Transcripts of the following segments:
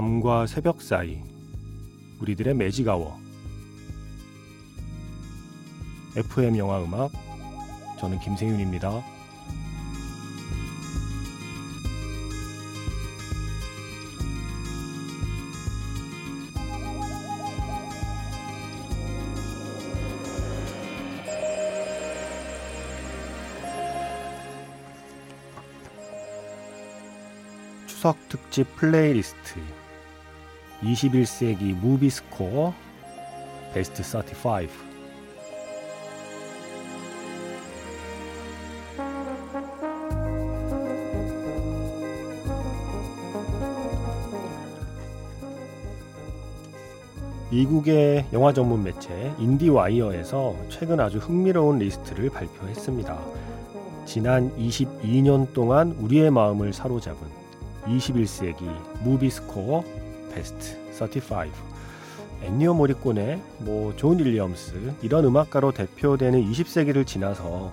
밤과 새벽 사이 우리들의 매직아워 FM 영화 음악 저는 김세윤입니다. 추석 특집 플레이리스트 21세기 movie score best 35 미국의 영화 전문 매체 인디와이어에서 최근 아주 흥미로운 리스트를 발표했습니다. 지난 22년 동안 우리의 마음을 사로잡은 21세기 movie score best 35 엔니오 모리꼬네, 뭐 존 윌리엄스 이런 음악가로 대표되는 20세기를 지나서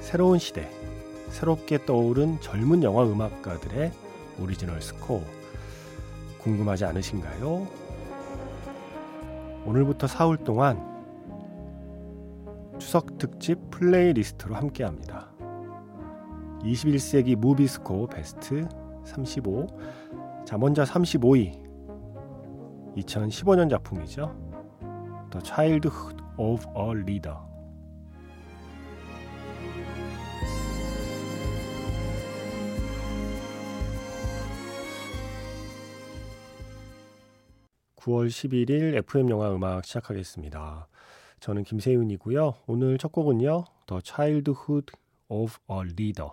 새로운 시대, 새롭게 떠오른 젊은 영화 음악가들의 original score 궁금하지 않으신가요? 오늘부터 사흘 동안 추석 특집 플레이리스트로 함께합니다. 21세기 무비 스코어 베스트 35. 자, 먼저 35위. 2015년 작품이죠. The Childhood of a Leader. (9월 11일) FM 영화 음악 시작하겠습니다. 저는 김세윤이고요. 오늘 첫 곡은요. The Childhood of a Leader.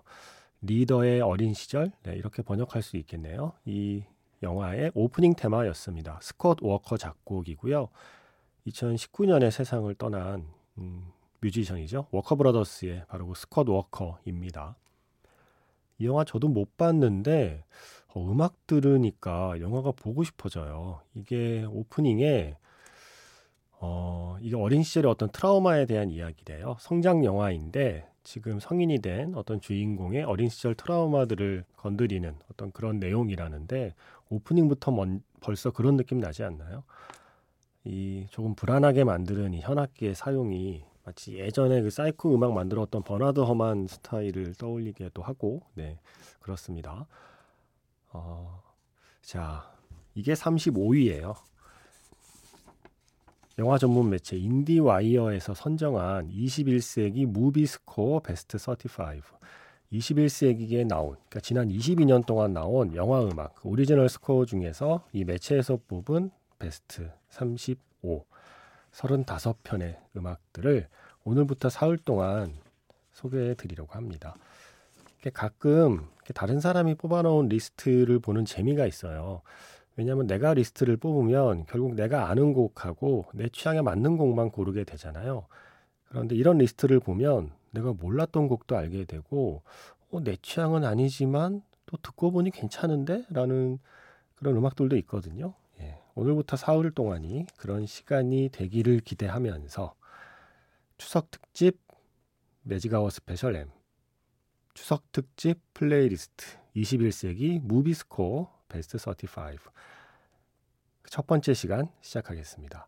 리더의 어린 시절 네, 이렇게 번역할 수 있겠네요. 이 영화의 오프닝 테마였습니다. 스콧 워커 작곡이고요. 2019년에 세상을 떠난 음, 뮤지션이죠. 워커 브라더스의 바로 그 스콧 워커입니다. 이 영화 저도 못 봤는데 어, 음악 들으니까 영화가 보고 싶어져요. 이게 오프닝에 어, 이게 어린 시절의 어떤 트라우마에 대한 이야기래요. 성장 영화인데 지금 성인이 된 어떤 주인공의 어린 시절 트라우마들을 건드리는 어떤 그런 내용이라는데 오프닝부터 먼, 벌써 그런 느낌 나지 않나요? 이 조금 불안하게 만드는 이 현악기의 사용이 마치 예전에 그 사이코 음악 만들었던 버나드 허만 스타일을 떠올리게도 하고 네 그렇습니다. 어, 자 이게 35위예요. 영화 전문 매체 인디와이어에서 선정한 21세기 movie score best 35. 21세기에 나온, 그러니까 지난 22년 동안 나온 영화 음악 그 original score 중에서 이 매체에서 뽑은 베스트 35, 35편의 음악들을 오늘부터 사흘 동안 소개해 드리려고 합니다. 가끔 다른 사람이 뽑아놓은 리스트를 보는 재미가 있어요. 왜냐하면 내가 리스트를 뽑으면 결국 내가 아는 곡하고 내 취향에 맞는 곡만 고르게 되잖아요. 그런데 이런 리스트를 보면 내가 몰랐던 곡도 알게 되고 어, 내 취향은 아니지만 또 듣고 보니 괜찮은데? 라는 그런 음악들도 있거든요. 예, 오늘부터 사흘 동안이 그런 시간이 되기를 기대하면서 추석 특집 매직아워 스페셜 M 추석 특집 플레이리스트 21세기 movie score best 35. 첫 번째 시간 시작하겠습니다.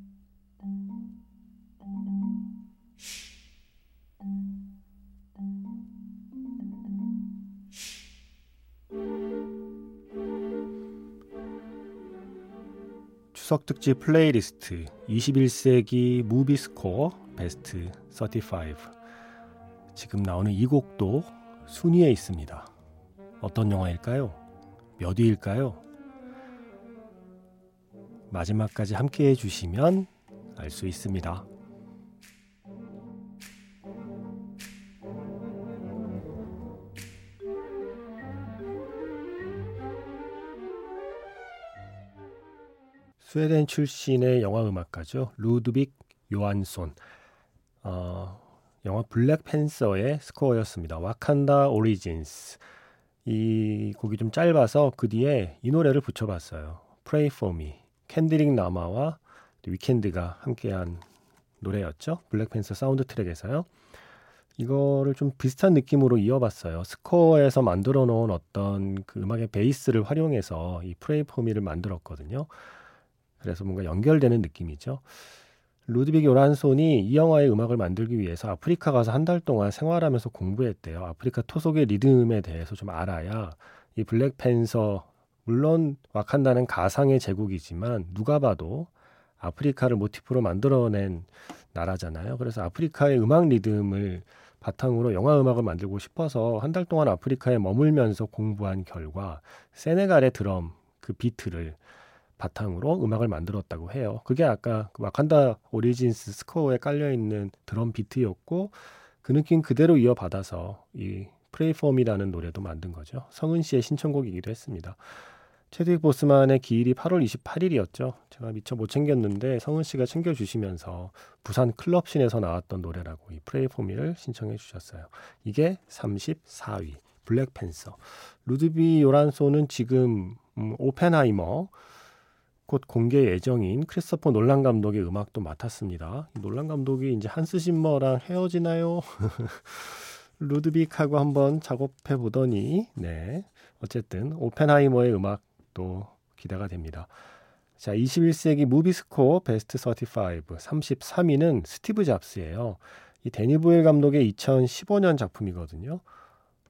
추석 특집 플레이리스트 21세기 movie 스코어 베스트 35 지금 나오는 이 곡도 순위에 있습니다. 어떤 영화일까요? 몇 위일까요? 마지막까지 함께 해주시면 알 수 있습니다. 스웨덴 출신의 영화 음악가죠. 루드빅 요한손. 어, 영화 블랙 팬서의 스코어였습니다. Wakanda Origins. 이 곡이 좀 짧아서 그 뒤에 이 노래를 붙여봤어요. Pray for Me. 켄드릭 라마와 위켄드가 함께한 노래였죠. 블랙팬서 사운드 트랙에서요. 이거를 좀 비슷한 느낌으로 이어봤어요. 스코어에서 만들어 놓은 어떤 그 음악의 베이스를 활용해서 이 Pray for Me를 만들었거든요. 그래서 뭔가 연결되는 느낌이죠. 루드빅 요란손이 이 영화의 음악을 만들기 위해서 아프리카 가서 한 달 동안 생활하면서 공부했대요. 아프리카 토속의 리듬에 대해서 좀 알아야 이 블랙팬서 물론 와칸다는 가상의 제국이지만 누가 봐도 아프리카를 모티프로 만들어낸 나라잖아요. 그래서 아프리카의 음악 리듬을 바탕으로 영화 음악을 만들고 싶어서 한 달 동안 아프리카에 머물면서 공부한 결과 세네갈의 드럼 그 비트를 바탕으로 음악을 만들었다고 해요. 그게 아까 그 Wakanda Origins 스코어에 깔려 있는 드럼 비트였고 그 느낌 그대로 이어받아서 이 Pray for Me라는 노래도 만든 거죠. 성은 씨의 신청곡이기도 했습니다. 체드윅 보스만의 기일이 8월 28일이었죠. 제가 미처 못 챙겼는데 성은 씨가 챙겨주시면서 부산 클럽신에서 나왔던 노래라고 이 Pray for Me를 신청해 주셨어요. 이게 34위 블랙팬서. 루드빅 요한손은 지금 음, 오펜하이머 곧 공개 예정인 크리스토퍼 놀란 감독의 음악도 맡았습니다. 놀란 감독이 이제 한스 짐머랑 헤어지나요? 루드빅하고 한번 작업해 보더니 네 어쨌든 오펜하이머의 음악 또 기대가 됩니다. 자, 21세기 movie 스코어 베스트 35 33위는 스티브 잡스예요. 이 대니 보일 감독의 2015년 작품이거든요.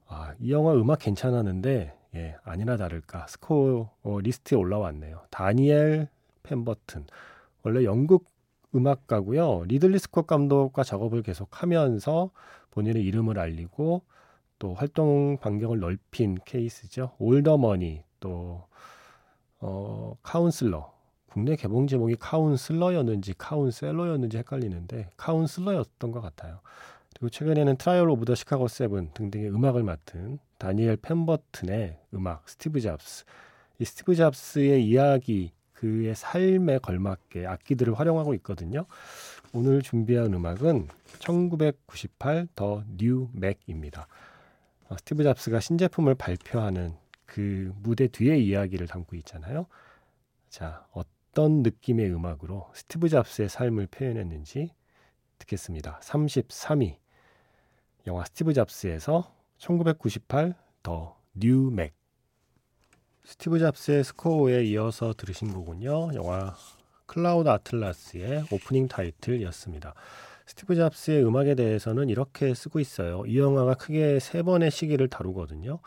아, 이 영화 음악 괜찮았는데 예, 아니나 다를까 스코어 리스트에 올라왔네요. 다니엘 펜버튼 원래 영국 음악가고요. 리들리 스콧 감독과 작업을 계속하면서 본인의 이름을 알리고 또 활동 반경을 넓힌 케이스죠. All the Money 또 어, 카운슬러. 국내 개봉 제목이 카운슬러였는지 카운셀러였는지 헷갈리는데 카운슬러였던 것 같아요. 그리고 최근에는 Trial of the Chicago Seven 등등의 음악을 맡은 다니엘 펜버튼의 음악 스티브 잡스. 이 스티브 잡스의 이야기 그의 삶에 걸맞게 악기들을 활용하고 있거든요. 오늘 준비한 음악은 1998 The New Mac입니다. 어, 스티브 잡스가 신제품을 발표하는 그 무대 뒤의 이야기를 담고 있잖아요. 자, 어떤 느낌의 음악으로 스티브 잡스의 삶을 표현했는지 듣겠습니다. 33위. 영화 스티브 잡스에서 1998 The New Mac. 스티브 잡스의 스코어에 이어서 들으신 곡은요. 영화 클라우드 아틀라스의 오프닝 타이틀이었습니다. 스티브 잡스의 음악에 대해서는 이렇게 쓰고 있어요. 이 영화가 크게 세 번의 시기를 다루거든요.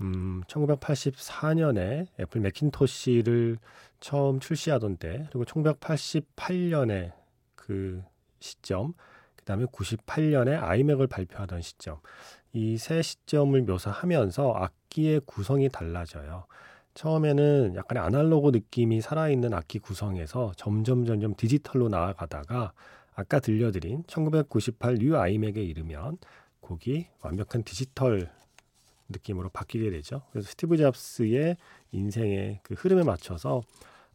음, 1984년에 애플 매킨토시를 처음 출시하던 때, 그리고 1988년에 그 시점, 그 다음에 98년에 아이맥을 발표하던 시점, 이 세 시점을 묘사하면서 악기의 구성이 달라져요. 처음에는 약간의 아날로그 느낌이 살아있는 악기 구성에서 점점 점점 디지털로 나아가다가 아까 들려드린 1998 New 아이맥에 이르면 곡이 완벽한 디지털 느낌으로 바뀌게 되죠. 그래서 스티브 잡스의 인생의 그 흐름에 맞춰서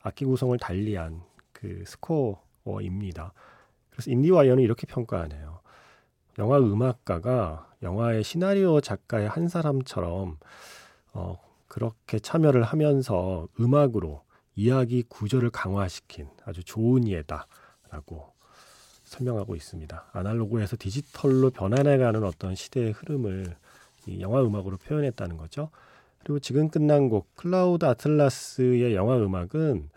악기 구성을 달리한 그 스코어입니다. 그래서 인디와이어는 이렇게 평가하네요. 영화 음악가가 영화의 시나리오 작가의 한 사람처럼 어, 그렇게 참여를 하면서 음악으로 이야기 구조를 강화시킨 아주 좋은 예다라고 설명하고 있습니다. 아날로그에서 디지털로 변환해가는 어떤 시대의 흐름을 이 영화 음악으로 표현했다는 거죠. 그리고 지금 끝난 곡 클라우드 아틀라스의 영화 음악은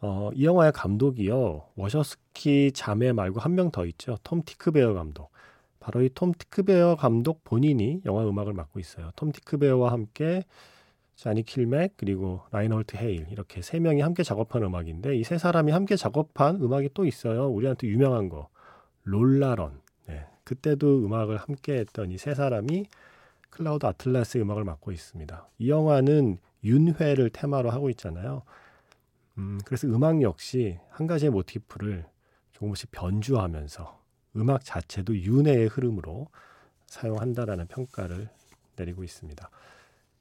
어, 이 영화의 감독이요 워쇼스키 자매 말고 한 명 더 있죠 톰 티크베어 감독. 바로 이 톰 티크베어 감독 본인이 영화 음악을 맡고 있어요. 톰 티크베어와 함께 조니 클리멕 그리고 라인홀트 하일 이렇게 세 명이 함께 작업한 음악인데 이 세 사람이 함께 작업한 음악이 또 있어요. 우리한테 유명한 거 롤라 런. 네, 그때도 음악을 함께 했던 이 세 사람이 클라우드 아틀라스 음악을 맡고 있습니다. 이 영화는 윤회를 테마로 하고 있잖아요. 음, 그래서 음악 역시 한 가지의 모티프를 조금씩 변주하면서 음악 자체도 윤회의 흐름으로 사용한다라는 평가를 내리고 있습니다.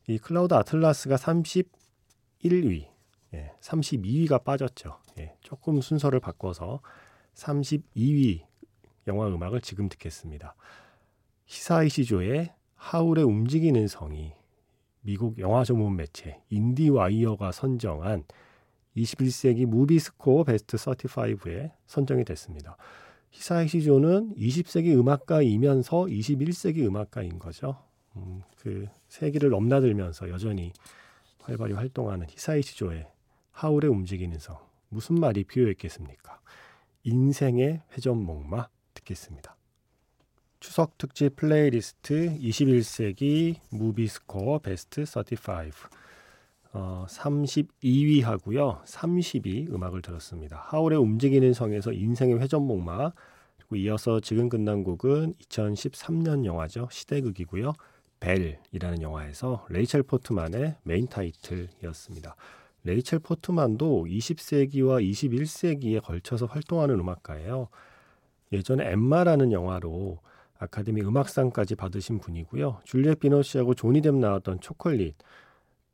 이 클라우드 아틀라스가 31위, 예, 32위가 빠졌죠. 예, 조금 순서를 바꿔서 32위 영화 음악을 지금 듣겠습니다. 히사이시 조의 하울의 움직이는 성이 미국 영화 전문 매체 인디와이어가 선정한 21세기 movie 스코어 베스트 35에 선정이 됐습니다. 히사이시 조는 20세기 음악가이면서 21세기 음악가인 거죠. 음, 그 세기를 넘나들면서 여전히 활발히 활동하는 히사이시 조의 하울의 움직이는 성 무슨 말이 필요했겠습니까? 인생의 회전목마 듣겠습니다. 추석 특집 플레이리스트 21세기 movie score 베스트 35 어, 32위 하고요. 30위 음악을 들었습니다. 하울의 움직이는 성에서 인생의 회전목마 그리고 이어서 지금 끝난 곡은 2013년 영화죠. 시대극이고요. 벨이라는 영화에서 레이첼 포트만의 main title이었습니다. 레이첼 포트만도 20세기와 21세기에 걸쳐서 활동하는 음악가예요. 예전에 엠마라는 영화로 아카데미 음악상까지 받으신 분이고요. 줄리엣 비노쉬하고 조니 뎁 나왔던 초콜릿,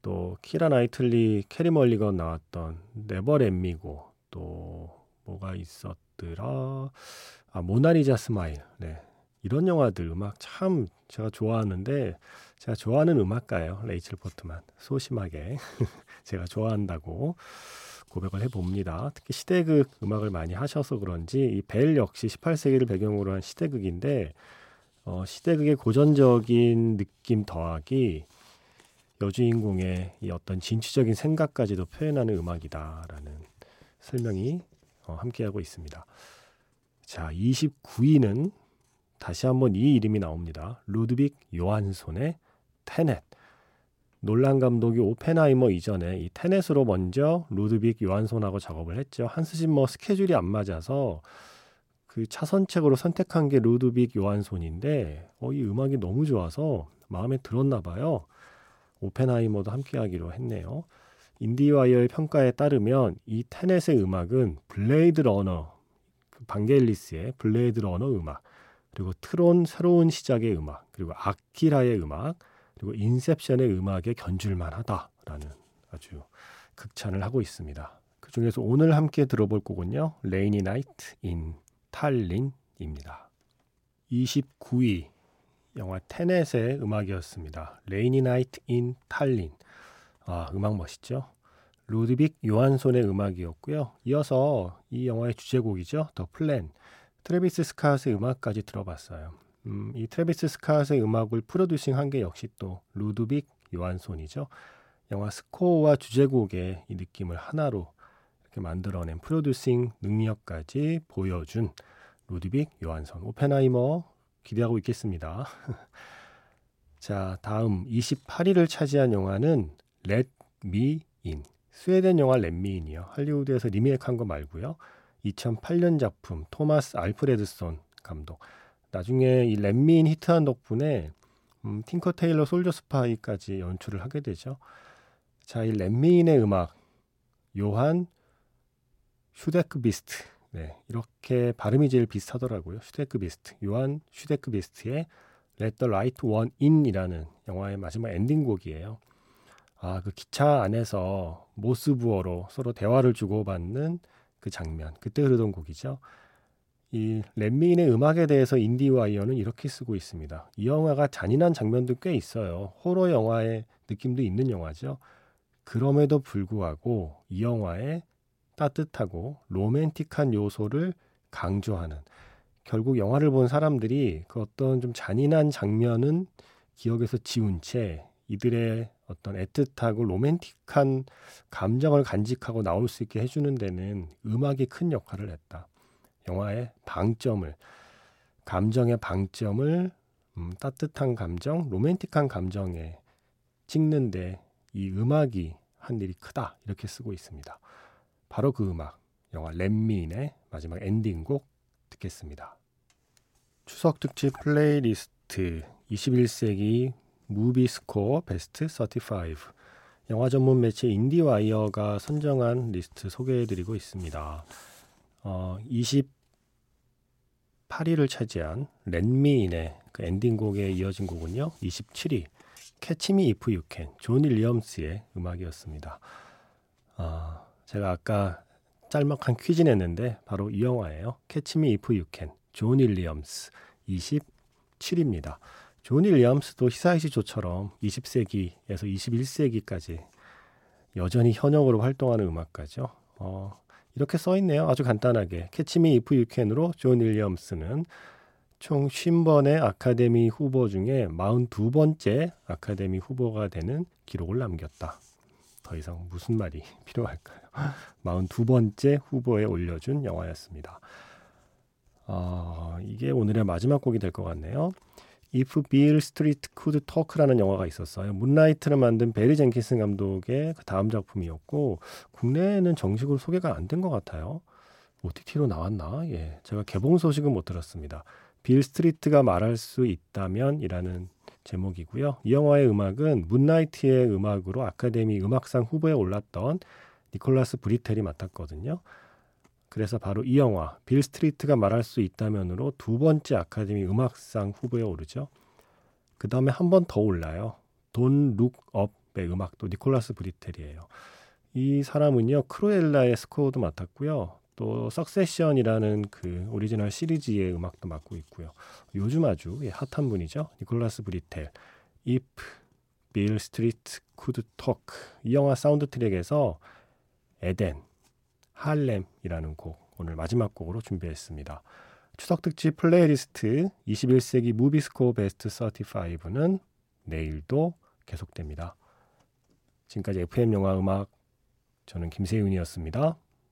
또 키라 나이틀리, 캐리 멀리건 나왔던 Never Let Me Go, 또 뭐가 있었더라? 아 모나리자 Smile. 네. 이런 영화들 음악 참 제가 좋아하는데 제가 좋아하는 음악가예요. 레이첼 포트만. 소심하게 제가 좋아한다고 고백을 해봅니다. 특히 시대극 음악을 많이 하셔서 그런지 이 벨 역시 18세기를 배경으로 한 시대극인데 어, 시대극의 고전적인 느낌 더하기 여주인공의 이 어떤 진취적인 생각까지도 표현하는 음악이다라는 설명이 어, 함께하고 있습니다. 자, 29위는 다시 한번 이 이름이 나옵니다. 루드빅 요한손의 테넷. 놀란 감독이 오펜하이머 이전에 이 테넷으로 먼저 루드빅 요한손하고 작업을 했죠. 한스 짐머 스케줄이 안 맞아서 그 차선책으로 선택한 게 루드빅 요한손인데 어, 이 음악이 너무 좋아서 마음에 들었나 봐요. 오펜하이머도 함께하기로 했네요. 인디와이어의 평가에 따르면 이 테넷의 음악은 Blade Runner, 그 방겔리스의 Blade Runner 음악, 그리고 트론 새로운 시작의 음악, 그리고 아키라의 음악, 그리고 인셉션의 음악에 견줄만 하다라는 아주 극찬을 하고 있습니다. 그 중에서 오늘 함께 들어볼 곡은요. Rainy Night in Tallinn입니다. 29위 영화 테넷의 음악이었습니다. Rainy Night in Tallinn. 아, 음악 멋있죠? 루드빅 요한손의 음악이었고요. 이어서 이 영화의 주제곡이죠. The Plan. 트레비스 스캇의 음악까지 들어봤어요. 음, 이 트래비스 스캇의 음악을 producing 한 게 역시 또 루드빅 요한손이죠. 영화 스코어와 주제곡의 이 느낌을 하나로 이렇게 만들어낸 producing 능력까지 보여준 루드빅 요한손 오펜하이머 기대하고 있겠습니다. 자, 다음 28위를 차지한 영화는 Me In. 스웨덴 영화 In이요. 할리우드에서 리메이크한 거 말고요. 2008년 작품 토마스 알프레드손 감독. 나중에 이 Let Me In 히트한 덕분에 음, Tinker Tailor Soldier Spy까지 연출을 하게 되죠. 자, 이 Let Me In의 음악 요한 슈데크 비스트. 네, 이렇게 발음이 제일 비슷하더라고요. 슈데크 비스트. 요한 슈데크 비스트의 Let the Light One In이라는 영화의 마지막 엔딩곡이에요. 아, 그 기차 안에서 모스부어로 서로 대화를 주고받는 그 장면. 그때 흐르던 곡이죠. 이 렛미인의 음악에 대해서 인디와이어는 이렇게 쓰고 있습니다. 이 영화가 잔인한 장면도 꽤 있어요. 호러 영화의 느낌도 있는 영화죠. 그럼에도 불구하고 이 영화의 따뜻하고 로맨틱한 요소를 강조하는 결국 영화를 본 사람들이 그 어떤 좀 잔인한 장면은 기억에서 지운 채 이들의 어떤 애틋하고 로맨틱한 감정을 간직하고 나올 수 있게 해주는 데는 음악이 큰 역할을 했다. 영화의 방점을 감정의 방점을 음, 따뜻한 감정, 로맨틱한 감정에 찍는데 이 음악이 한 일이 크다 이렇게 쓰고 있습니다. 바로 그 음악 영화 Let Me In의 마지막 엔딩곡 듣겠습니다. 추석 특집 플레이리스트 21세기 movie score 베스트 35 영화 전문 매체 인디와이어가 선정한 리스트 소개해드리고 있습니다. 어, 28위를 차지한 Let Me In의 그 엔딩곡에 이어진 곡은요. 27위 Catch Me If You Can 존 윌리엄스의 음악이었습니다. 어, 제가 아까 짤막한 퀴즈 냈는데 바로 이 영화예요. Catch Me If You Can 존 윌리엄스 27위입니다. 존 윌리엄스도 히사이시 조처럼 20세기에서 21세기까지 여전히 현역으로 활동하는 음악가죠. 어, 이렇게 써 있네요. 아주 간단하게. Catch Me If You Can으로 존 윌리엄스는 총 50번의 아카데미 후보 중에 42번째 아카데미 후보가 되는 기록을 남겼다. 더 이상 무슨 말이 필요할까요? 42번째 후보에 올려준 영화였습니다. 어, 이게 오늘의 마지막 곡이 될 것 같네요. If Bill Street Could Talk라는 영화가 있었어요. 문라이트를 만든 베리 젠킨슨 감독의 그 다음 작품이었고 국내에는 정식으로 소개가 안 된 것 같아요. OTT로 나왔나? 예, 제가 개봉 소식은 못 들었습니다. 빌 스트리트가 말할 수 있다면이라는 제목이고요. 이 영화의 음악은 문라이트의 음악으로 아카데미 음악상 후보에 올랐던 니콜라스 브리텔이 맡았거든요. 그래서 바로 이 영화 빌 스트리트가 말할 수 있다면으로 두 번째 아카데미 음악상 후보에 오르죠. 그 다음에 한 번 더 올라요. Don't Look Up의 음악도 니콜라스 브리텔이에요. 이 사람은요 크루엘라의 스코어도 맡았고요. 또 석세션이라는 그 오리지널 시리즈의 음악도 맡고 있고요. 요즘 아주 예, 핫한 분이죠. 니콜라스 브리텔. If Bill Street Could Talk 이 영화 사운드 트랙에서 에덴, 할렘이라는 곡 오늘 마지막 곡으로 준비했습니다. 추석 특집 플레이리스트 21세기 movie score 베스트 35는 내일도 계속됩니다. 지금까지 FM 영화 음악 저는 김세윤이었습니다.